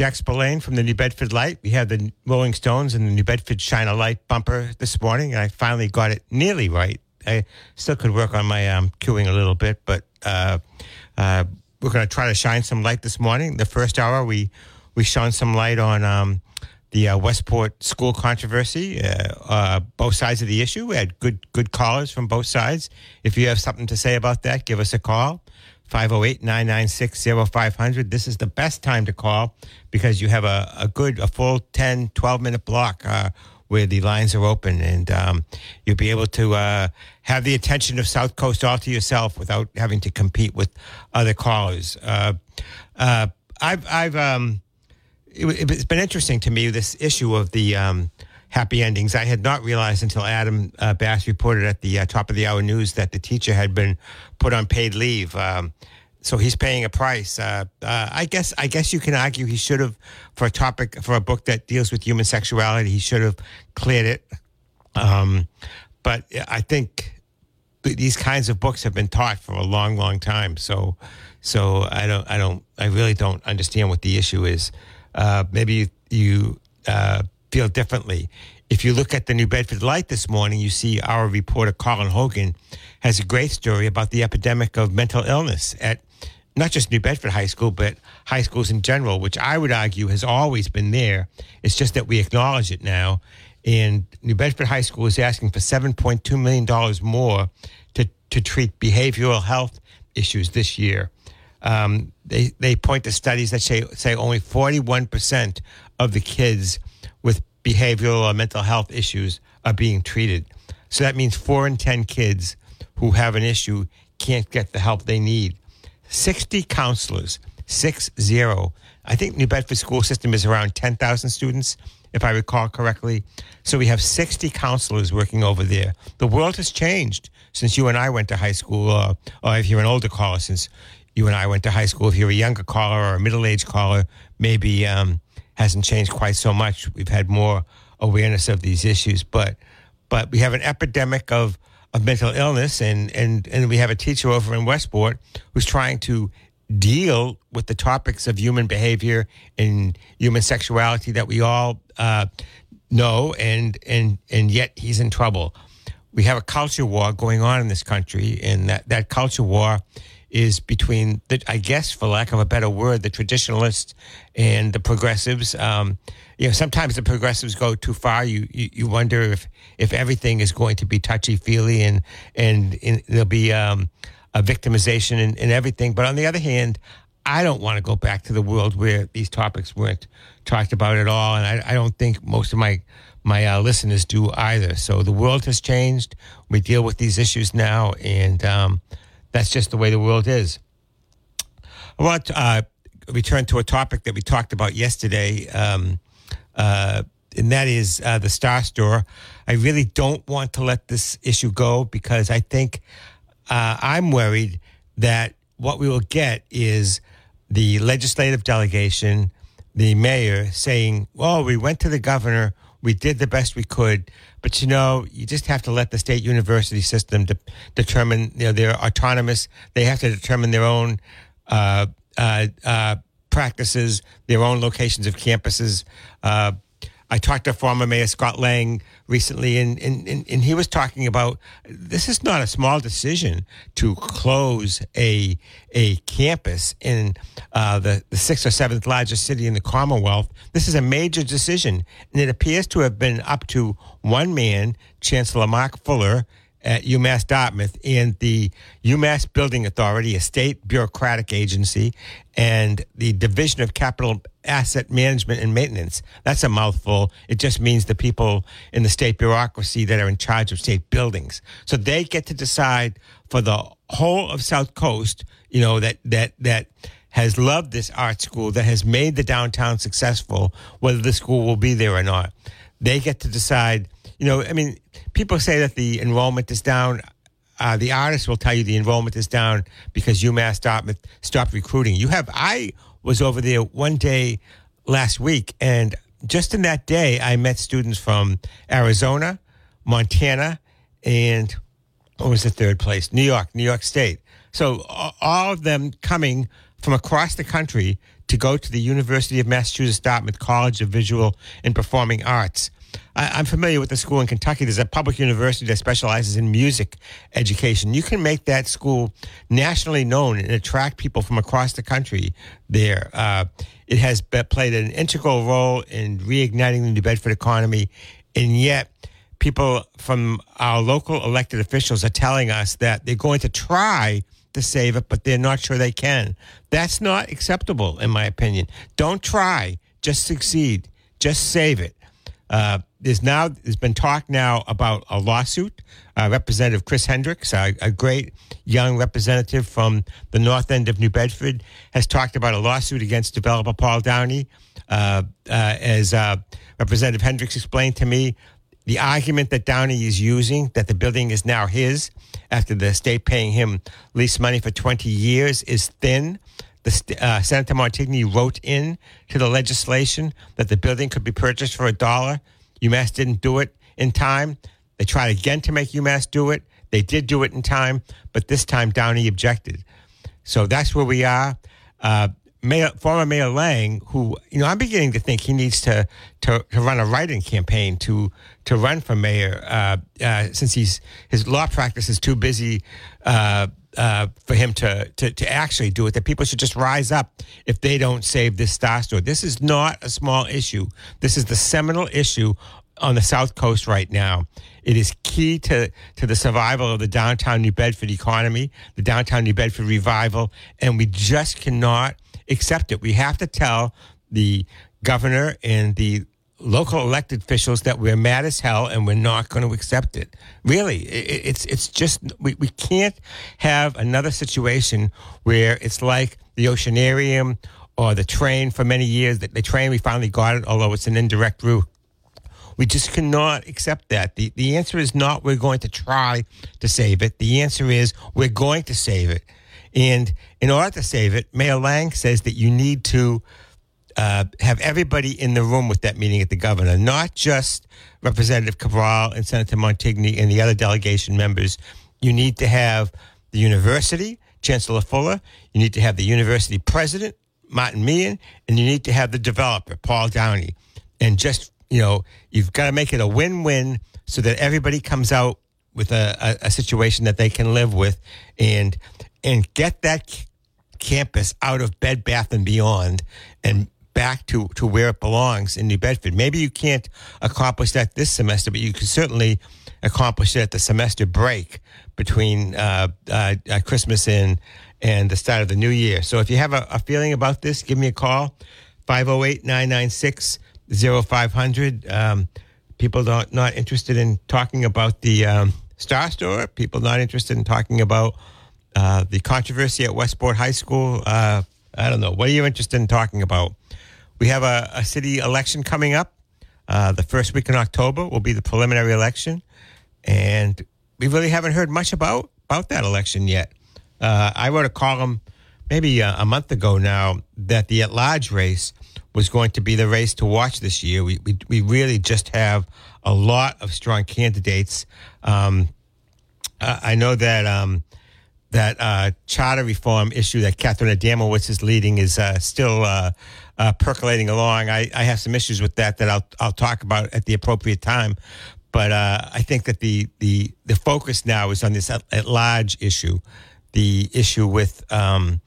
Jack Spillane from the New Bedford Light. We had the Rolling Stones and the New Bedford Shine a Light bumper this morning, and I finally got it nearly right. I still could work on my um, queuing a little bit, but uh, uh, we're going to try to shine some light this morning. The first hour, we we shone some light on um, the uh, Westport school controversy, uh, uh, both sides of the issue. We had good good callers from both sides. If you have something to say about that, give us a call. 508-996-0500. This is the best time to call because you have a, a good, a full 10, 12 minute block uh, where the lines are open and um, you'll be able to uh, have the attention of South Coast all to yourself without having to compete with other callers. Uh, uh I've, I've, um, it, has been interesting to me, this issue of the, um, happy endings. I had not realized until Adam uh, Bass reported at the uh, top of the hour news that the teacher had been put on paid leave. Um, so he's paying a price. Uh, uh I guess. I guess you can argue he should have, for a topic for a book that deals with human sexuality, he should have cleared it. Um, but I think these kinds of books have been taught for a long, long time. So, so I don't. I don't. I really don't understand what the issue is. Uh, maybe you. you uh, feel differently. If you look at the New Bedford Light this morning, you see our reporter Colin Hogan has a great story about the epidemic of mental illness at not just New Bedford High School, but high schools in general, which I would argue has always been there. It's just that we acknowledge it now. And New Bedford High School is asking for $7.2 million more to, to treat behavioral health issues this year. Um, they, they point to studies that say, say only 41% of the kids behavioral or mental health issues are being treated. So that means four in 10 kids who have an issue can't get the help they need. 60 counselors, six zero. I think New Bedford school system is around 10,000 students, if I recall correctly. So we have 60 counselors working over there. The world has changed since you and I went to high school, or, or if you're an older caller, since you and I went to high school. If you're a younger caller or a middle aged caller, maybe um, hasn't changed quite so much. We've had more awareness of these issues, but but we have an epidemic of of mental illness, and and and we have a teacher over in Westport who's trying to deal with the topics of human behavior and human sexuality that we all uh, know, and and and yet he's in trouble. We have a culture war going on in this country, and that that culture war is between the, I guess, for lack of a better word, the traditionalists and the progressives. Um, you know, sometimes the progressives go too far. You, you, you wonder if, if everything is going to be touchy feely and, and, there'll be um, a victimization and everything. But on the other hand, I don't want to go back to the world where these topics weren't talked about at all. And I, I don't think most of my my uh, listeners do either. So the world has changed. We deal with these issues now, and um, that's just the way the world is. I want to uh, return to a topic that we talked about yesterday, um, uh, and that is uh, the Star Store. I really don't want to let this issue go because I think uh, I'm worried that what we will get is the legislative delegation, the mayor saying, well, we went to the governor, we did the best we could, but you know, you just have to let the state university system de- determine, you know, they're autonomous. They have to determine their own uh, uh, uh, practices, their own locations of campuses. I talked to former Mayor Scott Lang recently, and, and, and, and, he was talking about this is not a small decision to close a a campus in uh, the, the sixth or seventh largest city in the Commonwealth. This is a major decision, and it appears to have been up to one man, Chancellor Mark Fuller, at UMass Dartmouth and the UMass Building Authority, a state bureaucratic agency, and the Division of Capital Asset Management and Maintenance. That's a mouthful. It just means the people in the state bureaucracy that are in charge of state buildings. So they get to decide for the whole of South Coast, you know, that, that, that, has loved this art school that has made the downtown successful, whether the school will be there or not. They get to decide you know, I mean, people say that the enrollment is down. Uh, the artists will tell you the enrollment is down because UMass Dartmouth stopped recruiting. You have, I was over there one day last week, and just in that day, I met students from Arizona, Montana, and what was the third place? New York, New York State. So all of them coming from across the country to go to the University of Massachusetts Dartmouth College of Visual and Performing Arts. I, am familiar with the school in Kentucky. There's a public university that specializes in music education. You can make that school nationally known and attract people from across the country there. Uh, it has played an integral role in reigniting the New Bedford economy, and yet people from our local elected officials are telling us that they're going to try to save it, but they're not sure they can. That's not acceptable, in my opinion. Don't try, just succeed, just save it. Uh, there's now there's been talk now about a lawsuit. Uh, Representative Chris Hendricks, a, a, great young representative from the north end of New Bedford, has talked about a lawsuit against developer Paul Downey. Uh, uh as uh, Representative Hendricks explained to me, the argument that Downey is using that the building is now his after the state paying him lease money for 20 years is thin the, uh, Senator Montigny wrote in to the legislation that the building could be purchased for a dollar. UMass didn't do it in time. They tried again to make UMass do it. They did do it in time, but this time Downey objected. So that's where we are. Uh, Mayor, former Mayor Lang, who you know, I'm beginning to think he needs to to, to run a write-in campaign to to run for mayor, uh, uh, since he's his law practice is too busy uh, uh, for him to, to, to actually do it, that people should just rise up if they don't save this star store. This is not a small issue. This is the seminal issue on the South Coast right now. It is key to, to the survival of the downtown New Bedford economy, the downtown New Bedford revival, and we just cannot accept it. We have to tell the governor and the local elected officials that we're mad as hell and we're not going to accept it. Really, it's it's just we, we can't have another situation where it's like the Oceanarium or the train for many years. That the train we finally got it, although it's an indirect route. We just cannot accept that. The the answer is not we're going to try to save it. The answer is we're going to save it. And in order to save it, Mayor Lang says that you need to uh, have everybody in the room with that meeting at the governor, not just Representative Cabral and Senator Montigny and the other delegation members. You need to have the university, Chancellor Fuller. You need to have the university president, Martin Meehan, and you need to have the developer, Paul Downey. And just, you know, you've got to make it a win win so that everybody comes out with a, a, a situation that they can live with and and get that campus out of Bed Bath and Beyond and back to, to where it belongs in New Bedford. Maybe you can't accomplish that this semester, but you can certainly accomplish it at the semester break between uh, uh, uh Christmas and, and the start of the new year. So if you have a, a feeling about this, give me a call 508 996 0500. Um, people don't, not interested in talking about the um, Star Store, people not interested in talking about uh, the controversy at Westport High School. Uh, I don't know. What are you interested in talking about? We have a, a city election coming up. Uh, the first week in October will be the preliminary election, and we really haven't heard much about about that election yet. Uh, I wrote a column maybe a, a, month ago now that the at large race was going to be the race to watch this year. We we, we really just have a lot of strong candidates. Um, I know that um, that uh, charter reform issue that Catherine Adamowicz is leading is uh, still uh, uh, percolating along. I, I, have some issues with that that I'll I'll talk about at the appropriate time. But uh, I think that the, the the focus now is on this at, at large issue, the issue with um,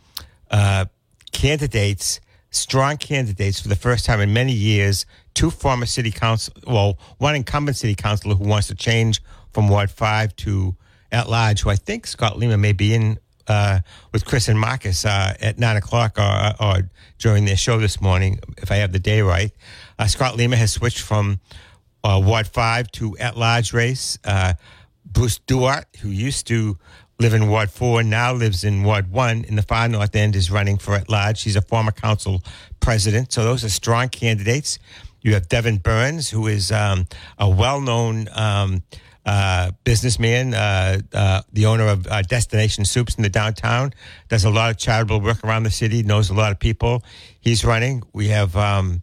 uh, candidates, strong candidates for the first time in many years. Two former city council, well, one incumbent city councilor who wants to change from Ward Five to at large, who I think Scott Lima may be in uh, with Chris and Marcus uh, at nine o'clock or, or, during their show this morning, if I have the day right. Uh, Scott Lima has switched from uh, Ward 5 to at large race. Uh, Bruce Duarte, who used to live in Ward 4, now lives in Ward 1 in the far north end, is running for at large. He's a former council president. So those are strong candidates. You have Devin Burns, who is um, a well known. Um, uh, businessman, uh, uh, the owner of uh, Destination Soups in the downtown, does a lot of charitable work around the city, knows a lot of people. He's running. We have um,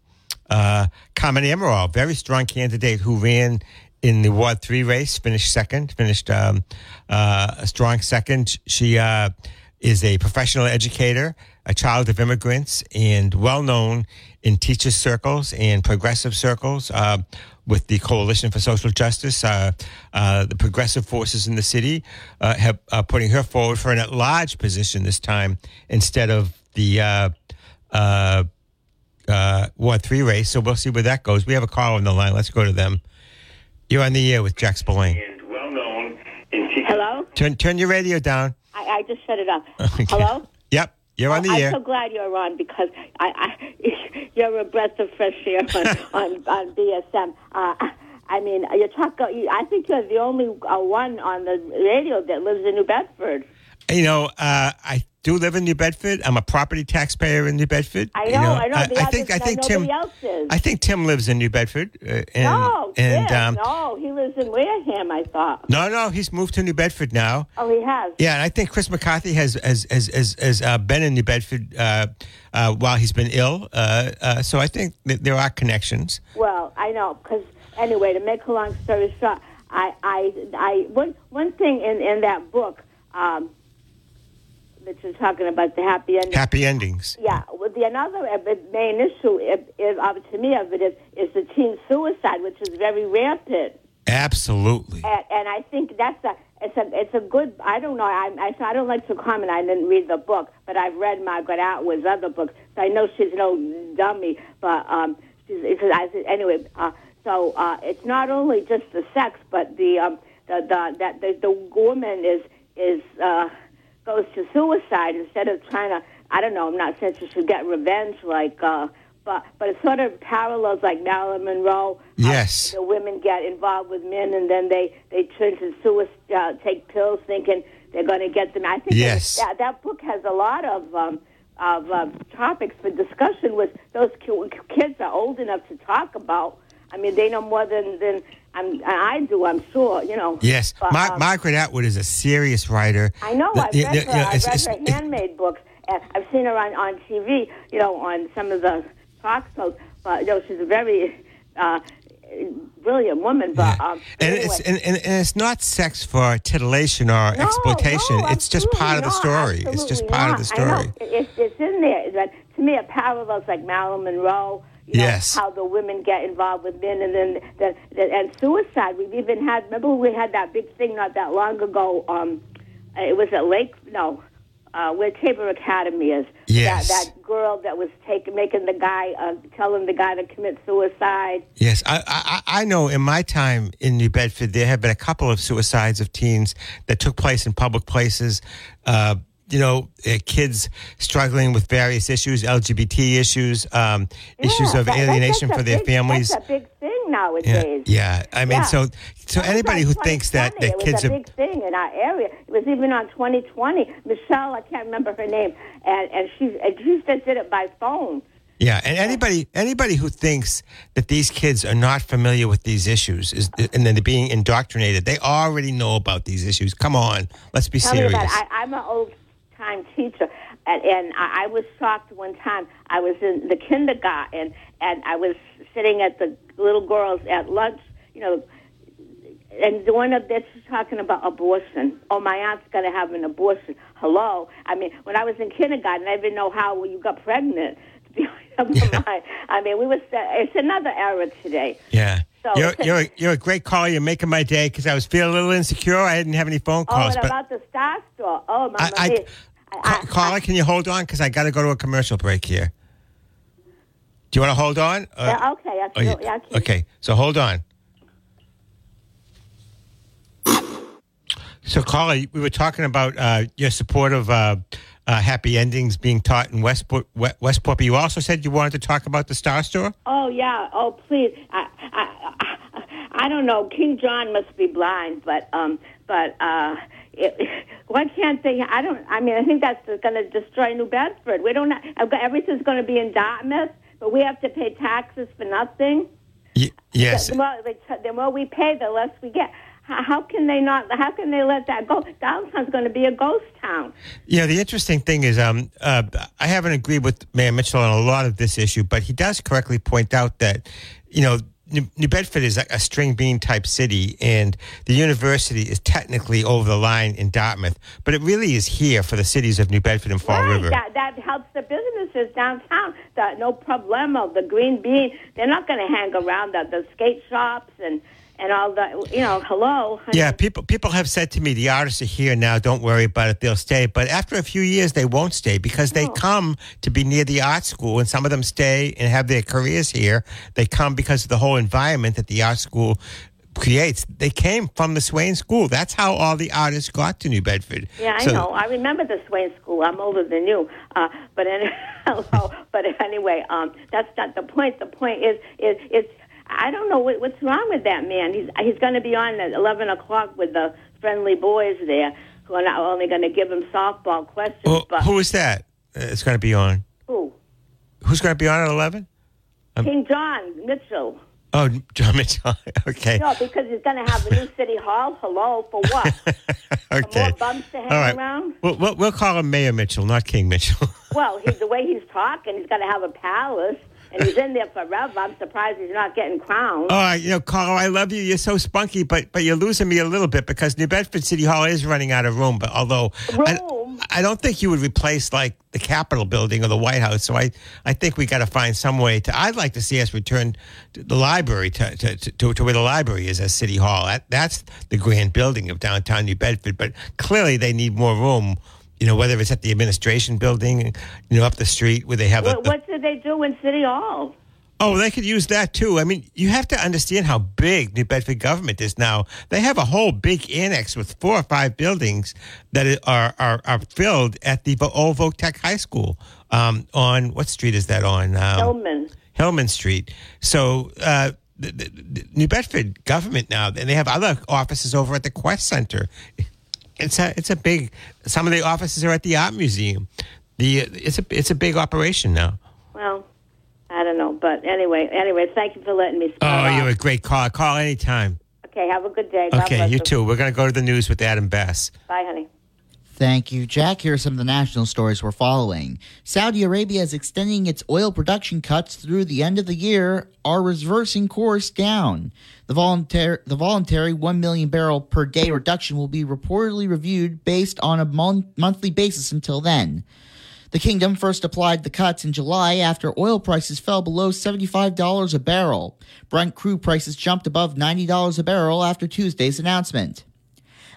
uh, Carmen Amaral, very strong candidate who ran in the Ward 3 race, finished second, finished um, a strong second. She is a professional educator, a child of immigrants, and well known in teacher circles and progressive circles uh, with the Coalition for Social Justice. Uh, uh, the progressive forces in the city uh, have uh, putting her forward for an at-large position this time instead of the uh, uh, Ward Three race. So we'll see where that goes. We have a call on the line. Let's go to them. You're on the air with Jack Spillane. Hello. Turn turn your radio down. I, I just shut it up. Okay. Hello. Yep. You're on the I'm air. So glad you're on because I, I you're a breath of fresh air on on, on BSM. Uh, I mean, you talk. I think you're the only uh, one on the radio that lives in New Bedford. You know, uh, I do live in New Bedford. I'm a property taxpayer in New Bedford. I know, you know I know. I, I think, I think Tim. I think Tim lives in New Bedford. Uh, and, no, and um, no, he lives in Wareham. I thought. No, no, he's moved to New Bedford now. Oh, he has. Yeah, and I think Chris McCarthy has has has has, has uh, been in New Bedford uh, uh while he's been ill. Uh, uh, so I think that there are connections. Well, I know because anyway, to make a long story short, I I I one one thing in in that book. Um, that you're talking about the happy endings. Happy endings. Yeah. Well, the another uh, main issue, is, is, uh, to me, of it is, is the teen suicide, which is very rampant. Absolutely. And, and I think that's a it's a it's a good. I don't know. I, I I don't like to comment. I didn't read the book, but I've read Margaret Atwood's other books, so I know she's no dummy. But um, she's it's, I, anyway. Uh, so uh, it's not only just the sex, but the um, the the that the, the woman is is. Uh, goes to suicide instead of trying to. I don't know. I'm not saying she should get revenge, like, uh, but but it sort of parallels like Marilyn Monroe. Yes, the women get involved with men, and then they they turn to suicide, uh, take pills, thinking they're going to get them. I think yes. that, that book has a lot of. Um, of um, topics for discussion with those kids that are old enough to talk about. I mean, they know more than than I'm, I do, I'm sure, you know. Yes. But, um, Margaret Atwood is a serious writer. I know. The, I've read, the, her, I've it's, read it's, her Handmaid books. And I've seen her on, on TV, you know, on some of the talk shows. But, you know, she's a very uh, brilliant woman. But, yeah. um, and, anyway. it's, and, and, and, it's not sex for titillation or no, exploitation. No, it's just part of the story. It's just part not. of the story. It's, it's in there. But to me, a it parallels like Marilyn Monroe you yes. Know, how the women get involved with men, and then the, the, and suicide. We've even had. Remember, we had that big thing not that long ago. Um, it was at Lake. No, uh, where Tabor Academy is. Yes. That, that girl that was taking, making the guy, uh, telling the guy to commit suicide. Yes, I, I, I know. In my time in New Bedford, there have been a couple of suicides of teens that took place in public places. Uh, you know, uh, kids struggling with various issues, LGBT issues, um, yeah, issues of that, alienation for their big, families. That's a big thing nowadays. Yeah, I mean, Yeah. so so was anybody who thinks that that kids are big thing in our area. It was even on 2020. Michelle, I can't remember her name, and and she and she just did it by phone. Yeah, and anybody anybody who thinks that these kids are not familiar with these issues is and then they're being indoctrinated, they already know about these issues. Come on, let's be Tell serious. me about it. I, I'm an old time teacher, and, and I, I was shocked one time. I was in the kindergarten, and I was sitting at the little girls at lunch, you know, and one of this is talking about abortion. Oh, my aunt's going to have an abortion. Hello. I mean, when I was in kindergarten, I didn't know how you got pregnant. I mean, we was. It's another era today. yeah. So- you're, you're, you're a great caller. You're making my day because I was feeling a little insecure. I didn't have any phone Oh, calls. and but about the Star Store. Oh, my I, I, I, ca- caller, can you hold on? Because I got to go to a commercial break here. Do you want to hold on? Uh, Yeah, okay, I oh, can, yeah, I okay, so hold on. So, caller, we were talking about uh, your support of uh, uh, happy endings being taught in Westport, Westport, but you also said you wanted to talk about the Star Store. Oh yeah. Oh please. I I I, I don't know. King John must be blind, but um, but uh, it, why can't they? I don't. I mean, I think that's going to destroy New Bedford. We don't. I've got everything's going to be in Dartmouth, but we have to pay taxes for nothing. Y- yes. The more, the more we pay, the less we get. How, how can they not? How can they let that go? Downtown's going to be a ghost town. Yeah, the interesting thing is, um, uh, I haven't agreed with Mayor Mitchell on a lot of this issue, but he does correctly point out that, you know, New, Bedford is a string bean type city, and the university is technically over the line in Dartmouth, but it really is here for the cities of New Bedford and Fall right, River. That, that helps the businesses downtown. The, no problemo. The green bean. They're not going to hang around the, the skate shops and and all the. You know, hello. Yeah, people people have said to me the artists are here now. Don't worry about it; they'll stay. But after a few years, they won't stay because they come to be near the art school, and some of them stay and have their careers here. They come because of the whole environment that the art school creates. They came from the Swain School. That's how all the artists got to New Bedford. Yeah, I So- know. I remember the Swain School. I'm older than you, uh, but any. But anyway, um, that's not the point. The point is, is it's. I don't know what, what's wrong with that man. He's he's going to be on at 11 o'clock with the friendly boys there, who are not only going to give him softball questions, Well, but who is that? Uh, It's going to be on. who? Who's going to be on at eleven? King John Mitchell. Oh, John Mitchell. okay. No, because he's going to have a new city hall. Hello, for what? okay. more bumps to hang All right. around? We'll, we'll, we'll call him Mayor Mitchell, not King Mitchell. Well, he, the way he's talking, he's going to have a palace, and he's in there forever. I'm surprised he's not getting crowned. Oh, you know, Carl, I love you. You're so spunky, but but you're losing me a little bit because New Bedford City Hall is running out of room. But although I, Room? I don't think you would replace like the Capitol building or the White House. So I, I think we got to find some way to. I'd like to see us return to the library to to, to, to where the library is as City Hall. That that's the grand building of downtown New Bedford. But clearly they need more room. You know, whether it's at the administration building, you know, up the street where they have a, what, what did they do in City Hall? Oh, they could use that too. I mean, you have to understand how big New Bedford government is now. They have a whole big annex with four or five buildings that are are, are filled at the old Tech High School. Um, on what street is that on? Um, Hillman. Hillman Street. So uh, the, the, the New Bedford government now, and they have other offices over at the Quest Center. It's a it's a big. Some of the offices are at the Art Museum. The it's a it's a big operation now. Well, I don't know, but anyway, anyway, thank you for letting me. Oh, start you're a great call. Call anytime. Okay, have a good day. Okay, you too. We're going to go to the news with Adam Bass. Bye, honey. Thank you, Jack. Here are some of the national stories we're following. Saudi Arabia is extending its oil production cuts through the end of the year, are reversing course down. The voluntary, the voluntary 1 million barrel per day reduction will be reportedly reviewed based on a mon- monthly basis until then. The kingdom first applied the cuts in July after oil prices fell below $75 a barrel. Brent crude prices jumped above $90 a barrel after Tuesday's announcement.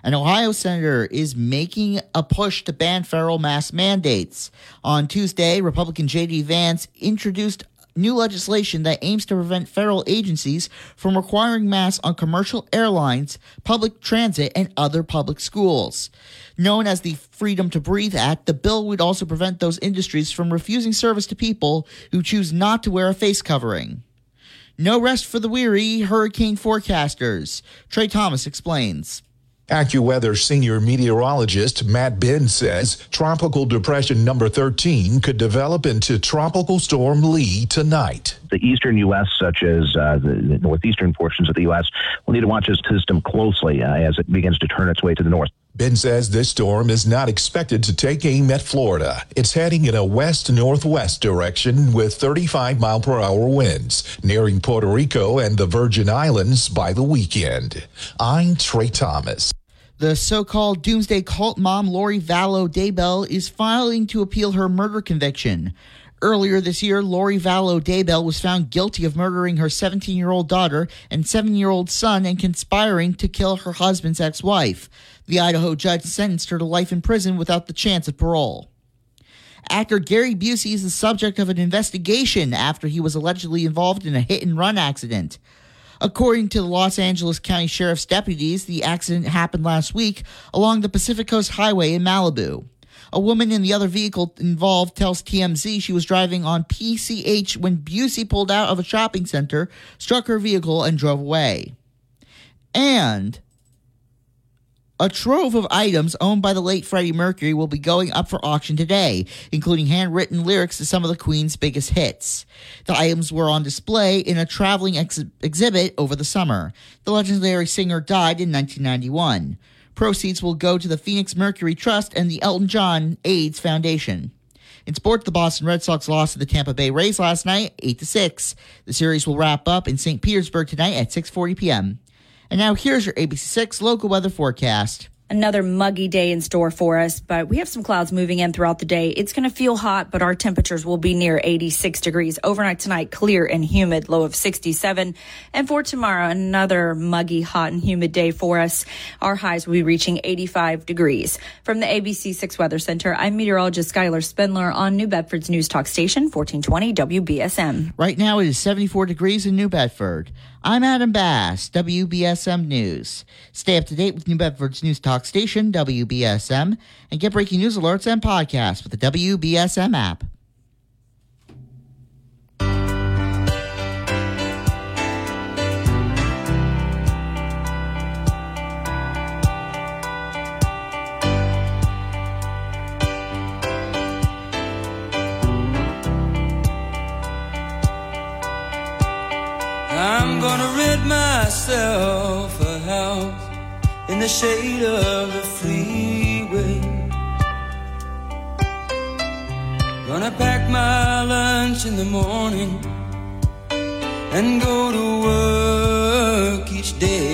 An Ohio senator is making a push to ban federal mask mandates. On Tuesday, Republican J.D. Vance introduced new legislation that aims to prevent federal agencies from requiring masks on commercial airlines, public transit, and other public schools. Known as the Freedom to Breathe Act, the bill would also prevent those industries from refusing service to people who choose not to wear a face covering. No rest for the weary, hurricane forecasters. Trey Thomas explains. AccuWeather senior meteorologist Matt Benz says tropical depression number 13 could develop into tropical storm Lee tonight. The eastern U.S., such as uh, the, the, northeastern portions of the U.S., will need to watch this system closely uh, as it begins to turn its way to the north. Benz says this storm is not expected to take aim at Florida. It's heading in a west northwest direction with 35 mile per hour winds, nearing Puerto Rico and the Virgin Islands by the weekend. I'm Trey Thomas. The so called doomsday cult mom Lori Vallow Daybell is filing to appeal her murder conviction. Earlier this year, Lori Vallow Daybell was found guilty of murdering her 17 year old daughter and 7 year old son and conspiring to kill her husband's ex wife. The Idaho judge sentenced her to life in prison without the chance of parole. Actor Gary Busey is the subject of an investigation after he was allegedly involved in a hit and run accident. According to the Los Angeles County Sheriff's deputies, the accident happened last week along the Pacific Coast Highway in Malibu. A woman in the other vehicle involved tells TMZ she was driving on PCH when Busey pulled out of a shopping center, struck her vehicle, and drove away. And a trove of items owned by the late Freddie Mercury will be going up for auction today, including handwritten lyrics to some of the Queen's biggest hits. The items were on display in a traveling ex- exhibit over the summer. The legendary singer died in 1991. Proceeds will go to the Phoenix Mercury Trust and the Elton John AIDS Foundation. In sport, the Boston Red Sox lost to the Tampa Bay Rays last night, 8 to 6. The series will wrap up in St. Petersburg tonight at 6:40 p.m. And now here's your ABC6 local weather forecast another muggy day in store for us, but we have some clouds moving in throughout the day. It's going to feel hot, but our temperatures will be near 86 degrees. Overnight tonight, clear and humid, low of 67. And for tomorrow, another muggy, hot, and humid day for us. Our highs will be reaching 85 degrees. From the ABC 6 Weather Center, I'm meteorologist Skylar Spindler on New Bedford's News Talk Station, 1420 WBSM. Right now, it is 74 degrees in New Bedford. I'm Adam Bass, WBSM News. Stay up to date with New Bedford's News Talk station, WBSM, and get breaking news alerts and podcasts with the WBSM app. I'm gonna rid myself a house in the shade of the freeway. Gonna pack my lunch in the morning and go to work each day.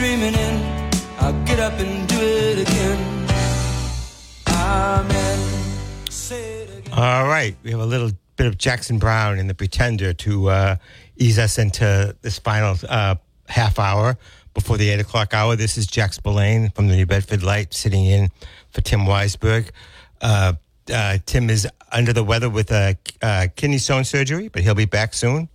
In, I'll get up and do it again. Again. All right, we have a little bit of Jackson Browne and the Pretender to uh, ease us into this final uh, half hour before the eight o'clock hour. This is Jack Spillane from the New Bedford Light, sitting in for Tim Weisberg. Uh, uh, Tim is under the weather with a uh, kidney stone surgery, but he'll be back soon.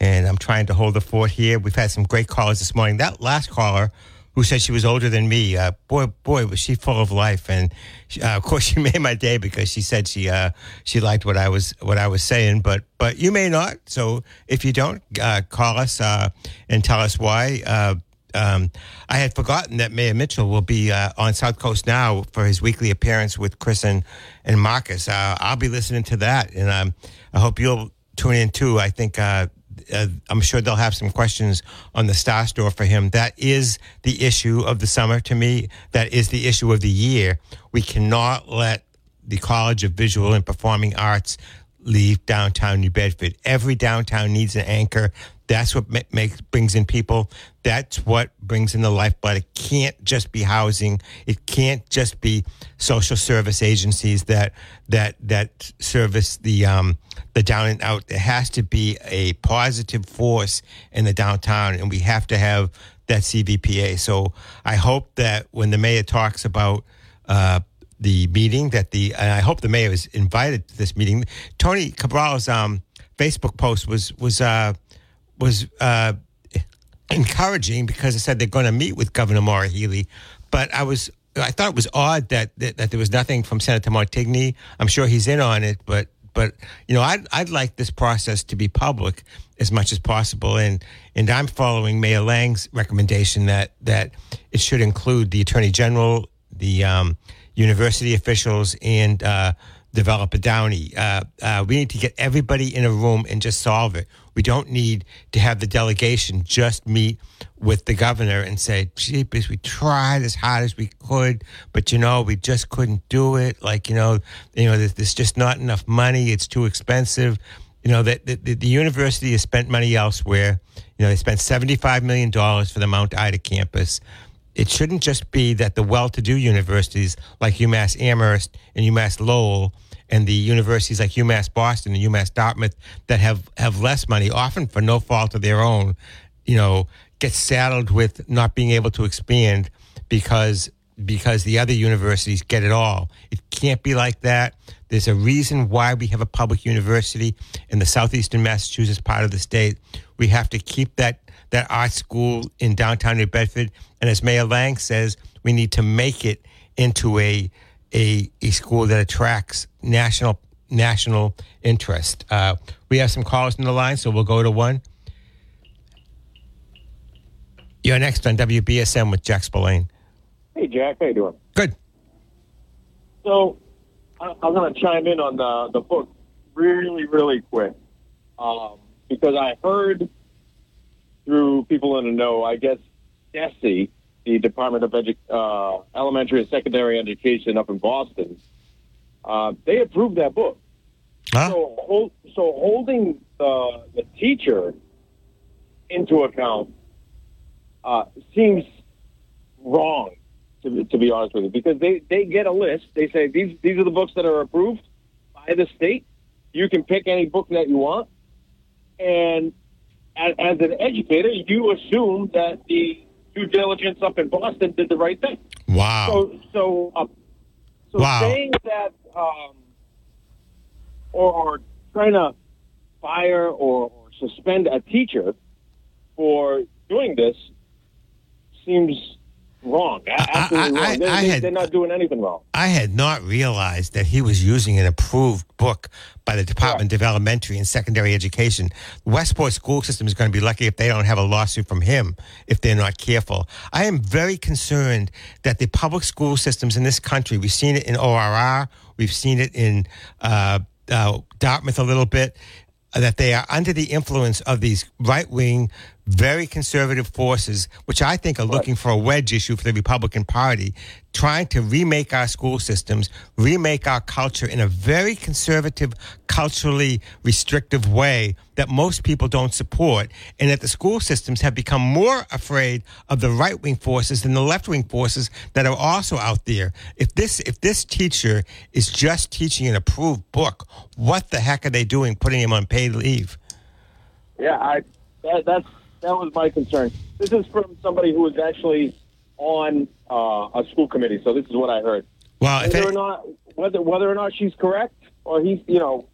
And I'm trying to hold the fort here. We've had some great callers this morning. That last caller who said she was older than me. Uh, boy, boy, was she full of life, and she, uh, of course, she made my day because she said she uh, she liked what I was what I was saying. But but you may not. So if you don't, uh, call us uh, and tell us why. Uh, um, I had forgotten that Mayor Mitchell will be uh, on South Coast now for his weekly appearance with Chris and, and Marcus. Uh, I'll be listening to that, and um, I hope you'll tune in too. I think uh, uh, I'm sure they'll have some questions on the Star Store for him. That is the issue of the summer to me. That is the issue of the year. We cannot let the College of Visual and Performing Arts leave downtown New Bedford. Every downtown needs an anchor. That's what makes brings in people. That's what brings in the lifeblood. It can't just be housing. It can't just be social service agencies that that that service the um, the down and out. There has to be a positive force in the downtown, and we have to have that CVPA. So I hope that when the mayor talks about uh, the meeting, that the and I hope the mayor is invited to this meeting. Tony Cabral's um, Facebook post was was uh, was uh, encouraging because I said they're going to meet with Governor Maura Healey. But I was I thought it was odd that, that that there was nothing from Senator Montigny. I'm sure he's in on it, but but you know I'd I'd like this process to be public as much as possible, and and I'm following Mayor Lang's recommendation that that it should include the Attorney General, the um, university officials, and uh, Developer Downey. Uh, uh, we need to get everybody in a room and just solve it. We don't need to have the delegation just meet with the governor and say, "Jeepers, we tried as hard as we could, but you know, we just couldn't do it. Like, you know, you know, there's, there's just not enough money. It's too expensive." You know that the, the, the university has spent money elsewhere. You know, they spent seventy-five million dollars for the Mount Ida campus it shouldn't just be that the well-to-do universities like UMass Amherst and UMass Lowell and the universities like UMass Boston and UMass Dartmouth that have, have less money, often for no fault of their own, you know, get saddled with not being able to expand because because the other universities get it all. It can't be like that. There's a reason why we have a public university in the southeastern Massachusetts part of the state. We have to keep that that art school in downtown New Bedford. And as Mayor Lang says, we need to make it into a a, a school that attracts national national interest. Uh, we have some callers in the line, so we'll go to one. You're next on WBSM with Jack Spillane. Hey, Jack. How you doing? Good. So, I- I'm going to chime in on the the book really, really quick um, because I heard through people in the know. I guess DESE, the Department of Edu- uh, Elementary and Secondary Education up in Boston, uh, they approved that book. Huh? So, hold, so holding the, the teacher into account uh, seems wrong, to, be- to be honest with you, because they, they get a list. They say these these are the books that are approved by the state. You can pick any book that you want, and as, as an educator, you assume that the due diligence up in Boston did the right thing. Wow. So, so, uh, so Wow. saying that, um, or, or trying to fire or, or suspend a teacher for doing this seems wrong. Absolutely I- I- wrong. They, I they, had- they're not doing anything wrong. I had not realized that he was using an approved book by the Department of Elementary and Secondary Education. Westport school system is going to be lucky if they don't have a lawsuit from him if they're not careful. I am very concerned that the public school systems in this country, we've seen it in ORR, we've seen it in uh, uh, Dartmouth a little bit, that they are under the influence of these right wing, very conservative forces, which I think are looking for a wedge issue for the Republican Party, trying to remake our school systems, remake our culture in a very conservative, culturally restrictive way that most people don't support, and that the school systems have become more afraid of the right wing forces than the left wing forces that are also out there. If this if this teacher is just teaching an approved book, what the heck are they doing putting him on paid leave? Yeah, I that that's that was my concern. This is from somebody who was actually on uh, a school committee, so this is what I heard. Well, whether it- or not whether whether or not she's correct or he's you know,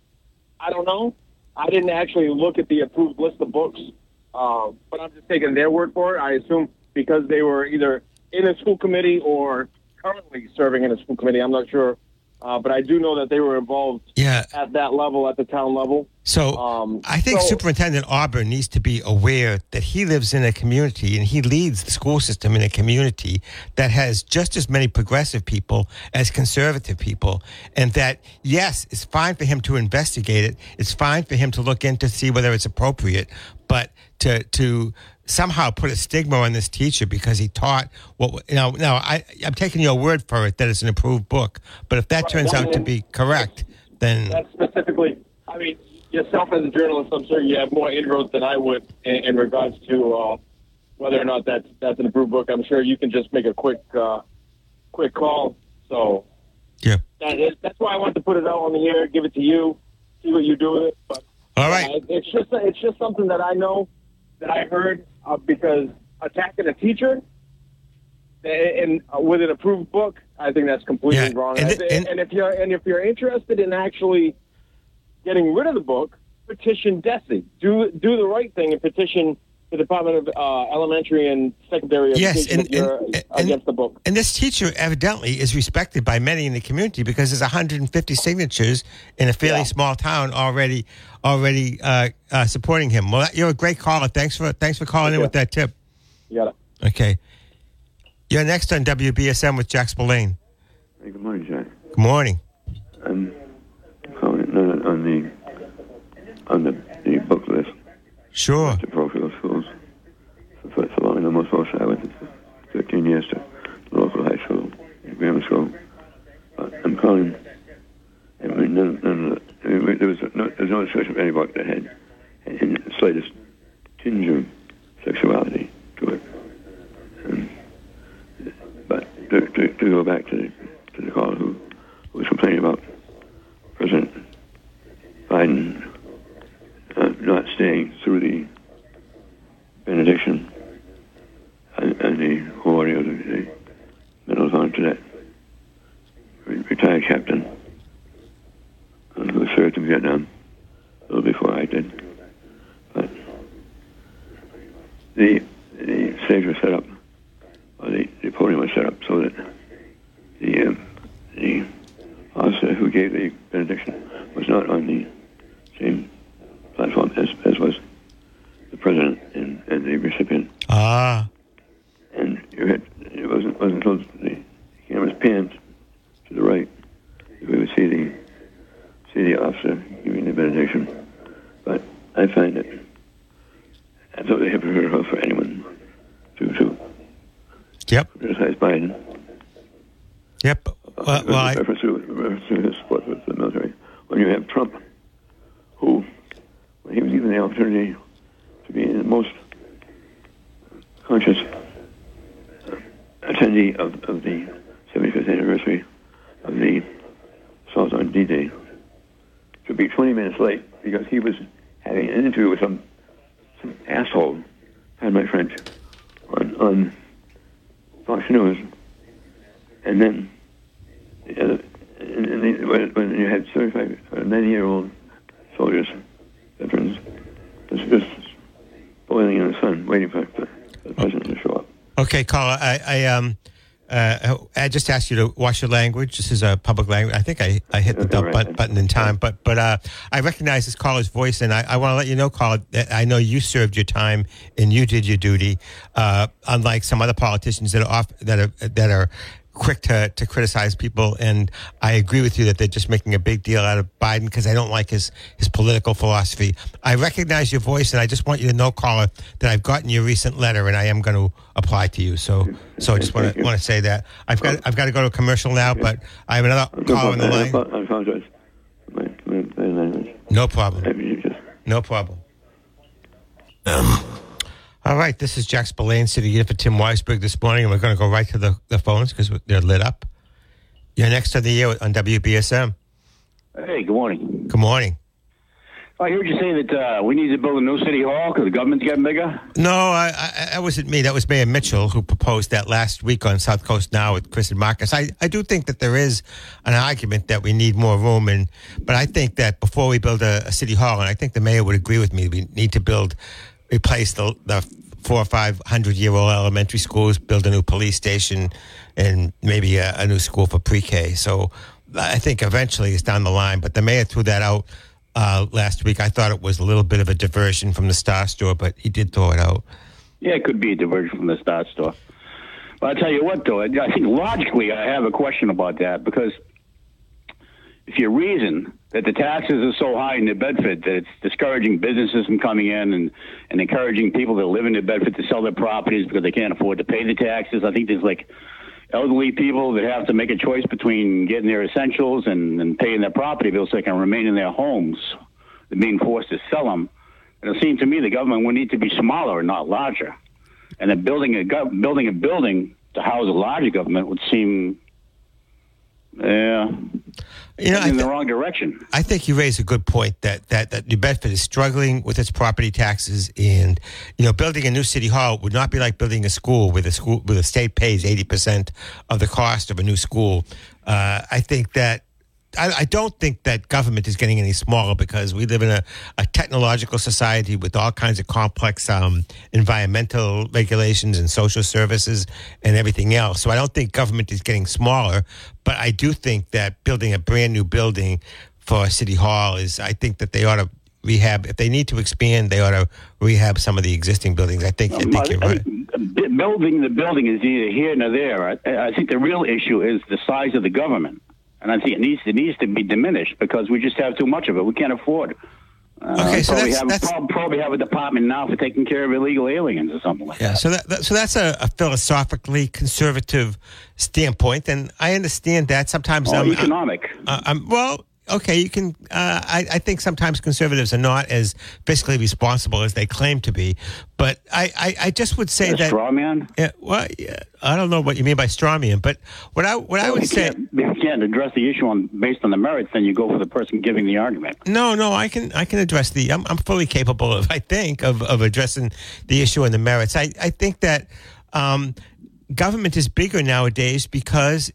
I don't know. I didn't actually look at the approved list of books, uh, but I'm just taking their word for it. I assume because they were either in a school committee or currently serving in a school committee. I'm not sure, uh, but I do know that they were involved Yeah. at that level, at the town level. So Um, I think so- Superintendent Aubin needs to be aware that he lives in a community and he leads the school system in a community that has just as many progressive people as conservative people. And that, yes, it's fine for him to investigate it. It's fine for him to look in to see whether it's appropriate. But to, to somehow put a stigma on this teacher because he taught what, you know, now I, I'm taking your word for it that it's an approved book. But if that turns out to be correct, then. That's specifically, I mean, yourself as a journalist, I'm sure you have more inroads than I would in, in regards to uh, whether or not that's that's an approved book. I'm sure you can just make a quick uh, quick call. So Yeah. that is, that's why I wanted to put it out on the air, give it to you, see what you do with it. But All right. uh, it's just it's just something that I know that I heard uh, because attacking a teacher. And uh, with an approved book, I think that's completely Yeah, wrong. and it- and- and if you're and if you're interested in actually getting rid of the book, petition DESE. Do do the right thing and petition the Department of uh, Elementary and Secondary Yes, Education and- if you're and- against the book. And this teacher evidently is respected by many in the community because there's 150 signatures in a fairly Yeah. small town already already uh, uh, supporting him. Well, you're a great caller. Thanks for thanks for calling in Okay. with that tip. You got it. Okay. You're next on WBSM with Jack Spillane. Hey, good morning, Jack. Good morning. I'm calling on, on the on the, the book list Sure. to parochial schools. So for so long, almost most I went for 13 years to the local high school, grammar school. Uh, I'm calling. I mean, none, none of the, mean, there was no, there was no discussion of any book that had in the slightest tinge of sexuality to it. And, but to, to, to go back to the, to the caller who, who was complaining about President Biden uh, not staying through the benediction and, and the whole audio of the, to that re- retired captain who served in Vietnam a little before I did. But the the stage was set up, or the, the podium was set up so that the um, the officer who gave the benediction was not on the same platform as, as was the president and, and the recipient. Ah. And you had it wasn't wasn't until the cameras panned to the right that we would see the see the officer giving the benediction. But I find it absolutely hypocritical for anyone to to Yep. criticize Biden. Yep. Well, well I, reference to, reference to his support for the military. When you have Trump, who, when he was given the opportunity to be the most conscious uh, attendee of, of the 75th anniversary of the assault on D-Day, to be 20 minutes late because he was having an interview with some, some asshole, pardon my French, on, on Fox News, and then the other, and, and the, when, when you had 35 or 90 year old soldiers, veterans, just, just boiling in the sun, waiting for the, for the president to show up. Caller. I, I um. Uh, I just asked you to watch your language. This is a public language. I think I, I hit the dump right. button, button in time, but but uh, I recognize this caller's voice, and I, I want to let you know, caller, that I know you served your time and you did your duty. Uh, unlike some other politicians that are off, that are that are quick to, to criticize people, and I agree with you that they're just making a big deal out of Biden because I don't like his his political philosophy. I recognize your voice, and I just want you to know, caller, that I've gotten your recent letter, and I am going to apply to you. So so I just want to want to say that I've got I've got to go to a commercial now, but I have another caller on the I, line. I apologize. My, my, my. No problem. I mean, you just, No problem. Um, All right, this is Jack Spillane sitting in for Tim Weisberg this morning, and we're going to go right to the, the phones because they're lit up. You're next of the year on WBSM. Hey, good morning. Good morning. I heard you say that uh, we need to build a new city hall because the government's getting bigger. No, I, I, that wasn't me. That was Mayor Mitchell who proposed that last week on South Coast Now with Chris and Marcus. I, I do think that there is an argument that we need more room, and but I think that before we build a, a city hall, and I think the mayor would agree with me, we need to build, replace the the four or five hundred year old elementary schools, build a new police station, and maybe a, a new school for pre K. So I think eventually it's down the line. But the mayor threw that out uh, last week. I thought it was a little bit of a diversion from the Star Store, but he did throw it out. Yeah, it could be a diversion from the Star Store. But I'll tell you what, though, I think logically I have a question about that because if you reason that the taxes are so high in New Bedford that it's discouraging businesses from coming in and, and encouraging people that live in New Bedford to sell their properties because they can't afford to pay the taxes, I think there's like elderly people that have to make a choice between getting their essentials and, and paying their property bills so they can remain in their homes than being forced to sell them. And it seemed to me the government would need to be smaller not larger. And then building a building a building to house a larger government would seem, yeah, You know, in the wrong direction. I think you raise a good point that, that, that New Bedford is struggling with its property taxes, and you know, building a new city hall would not be like building a school where the school where the state pays eighty percent of the cost of a new school. Uh, I think that I, I don't think that government is getting any smaller because we live in a, a technological society with all kinds of complex um, environmental regulations and social services and everything else. So I don't think government is getting smaller, but I do think that building a brand new building for City Hall is, I think that they ought to rehab. If they need to expand, they ought to rehab some of the existing buildings. I think, I think you're right. building the building is either here nor there. I, I think the real issue is the size of the government, and I think it needs it needs to be diminished because we just have too much of it. We can't afford. Uh, Okay, so probably that's- have, that's- prob- probably have a department now for taking care of illegal aliens or something like Yeah, that. so that, that so that's a, a philosophically conservative standpoint, and I understand that sometimes. Or I'm- economic. Uh, um, well, okay, you can. Uh, I, I think sometimes conservatives are not as fiscally responsible as they claim to be, but I, I, I just would say that straw man. Yeah, well, yeah, I don't know what you mean by straw man, but what I what I would say. can't, if you can't address the issue on based on the merits, then you go for the person giving the argument. No, no, I can I can address the. I'm, I'm fully capable of. I think of, of addressing the issue and the merits. I I think that um, government is bigger nowadays because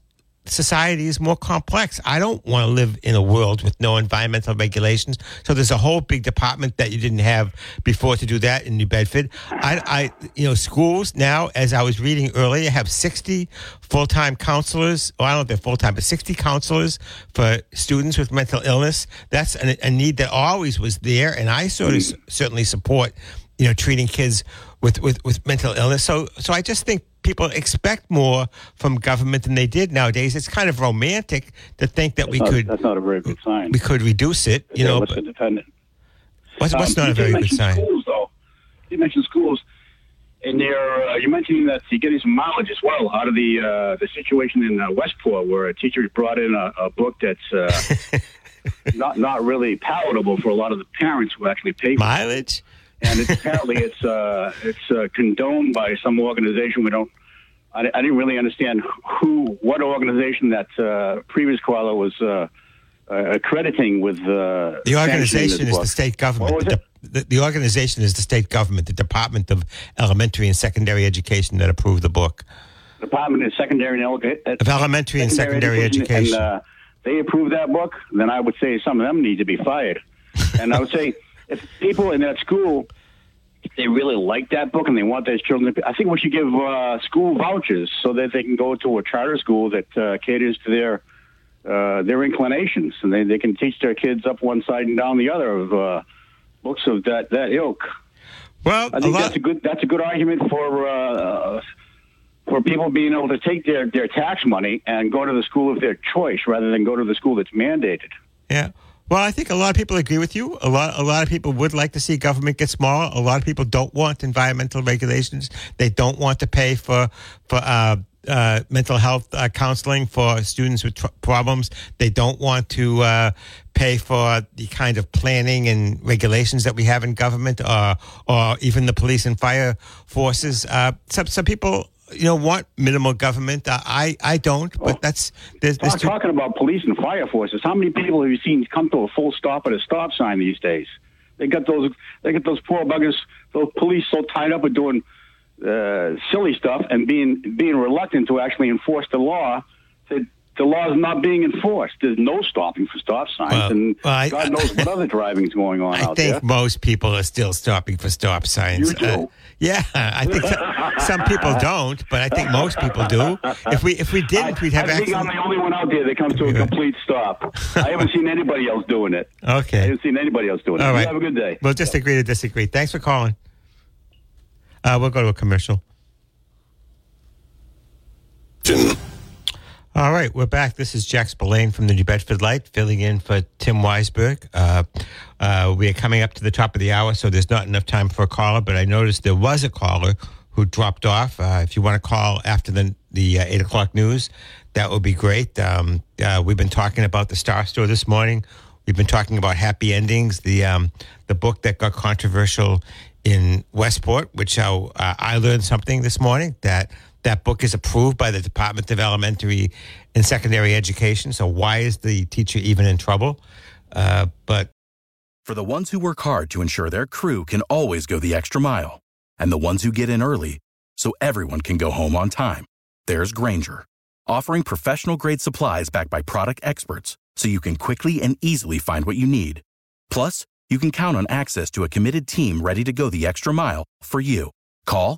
society is more complex. I don't want to live in a world with no environmental regulations. So there's a whole big department that you didn't have before to do that in New Bedford. I, I you know, schools now, as I was reading earlier, have 60 full-time counselors. Well, I don't know if they're full-time, but 60 counselors for students with mental illness. That's a, a need that always was there, and I sort of hmm. s- certainly support, you know, treating kids with, with, with mental illness. So, so I just think people expect more from government than they did nowadays. It's kind of romantic to think that we That's not- could That's not a very good sign. we could reduce it. You Yeah, know, what's but what's, what's Um, not a very good sign? Schools, though. You mentioned schools, and they're uh, you're mentioning that you're getting some mileage as well out of the uh, the situation in uh, Westport, where a teacher brought in a, a book that's uh, not not really palatable for a lot of the parents who actually pay for mileage. And it's, apparently, it's uh, it's uh, condoned by some organization. We don't. I, I didn't really understand who, what organization that uh, previous koala was uh, uh, accrediting with. Uh, The organization is the state government. The, the, the organization is the state government, the Department of Elementary and Secondary Education that approved the book. Department of Secondary and Ele- Of Elementary and Secondary Education. And, uh, they approve that book, then I would say some of them need to be fired. and I would say if people in that school, they really like that book and they want their children, to, I think we should give uh, school vouchers so that they can go to a charter school that uh, caters to their uh, their inclinations, and they, they can teach their kids up one side and down the other of uh, books of that that ilk. Well, I think that's a good that's a good argument for uh, for people being able to take their their tax money and go to the school of their choice rather than go to the school that's mandated. Yeah. Well, I think a lot of people agree with you. A lot, a lot of people would like to see government get smaller. A lot of people don't want environmental regulations. They don't want to pay for for uh, uh, mental health uh, counseling for students with tr- problems. They don't want to uh, pay for the kind of planning and regulations that we have in government, or or even the police and fire forces. Uh, some some people. You know, want minimal government. Uh, I I don't, but that's there's, there's Talk, talking about police and fire forces, how many people have you seen come to a full stop at a stop sign these days? They got those they got those poor buggers, those police so tied up with doing uh, silly stuff and being being reluctant to actually enforce the law that the law is not being enforced. There's no stopping for stop signs, Well, and well, I- God knows what other driving is going on out there. I out think there. most people are still stopping for stop signs. You do? Uh, yeah, I think some, some people don't, but I think most people do. If we if we didn't, we'd have I think I'm the only one out there that comes to a complete stop. I haven't seen anybody else doing it. Okay, I haven't seen anybody else doing it. All You right. have a good day. We'll just agree to disagree. Thanks for calling. Uh, we'll go to a commercial. All right, we're back. This is Jack Spillane from the New Bedford Light, filling in for Tim Weisberg. Uh, uh, we are coming up to the top of the hour, so there's not enough time for a caller. But I noticed there was a caller who dropped off. Uh, if you want to call after the the uh, eight o'clock news, that would be great. Um, uh, we've been talking about the Star Store this morning. We've been talking about happy endings, the um, the book that got controversial in Westport, which uh, uh, I learned something this morning that that book is approved by the Department of Elementary and Secondary Education. So why is the teacher even in trouble? Uh, but For the ones who work hard to ensure their crew can always go the extra mile, and the ones who get in early so everyone can go home on time, there's Grainger, offering professional grade supplies backed by product experts so you can quickly and easily find what you need. Plus, you can count on access to a committed team ready to go the extra mile for you. Call,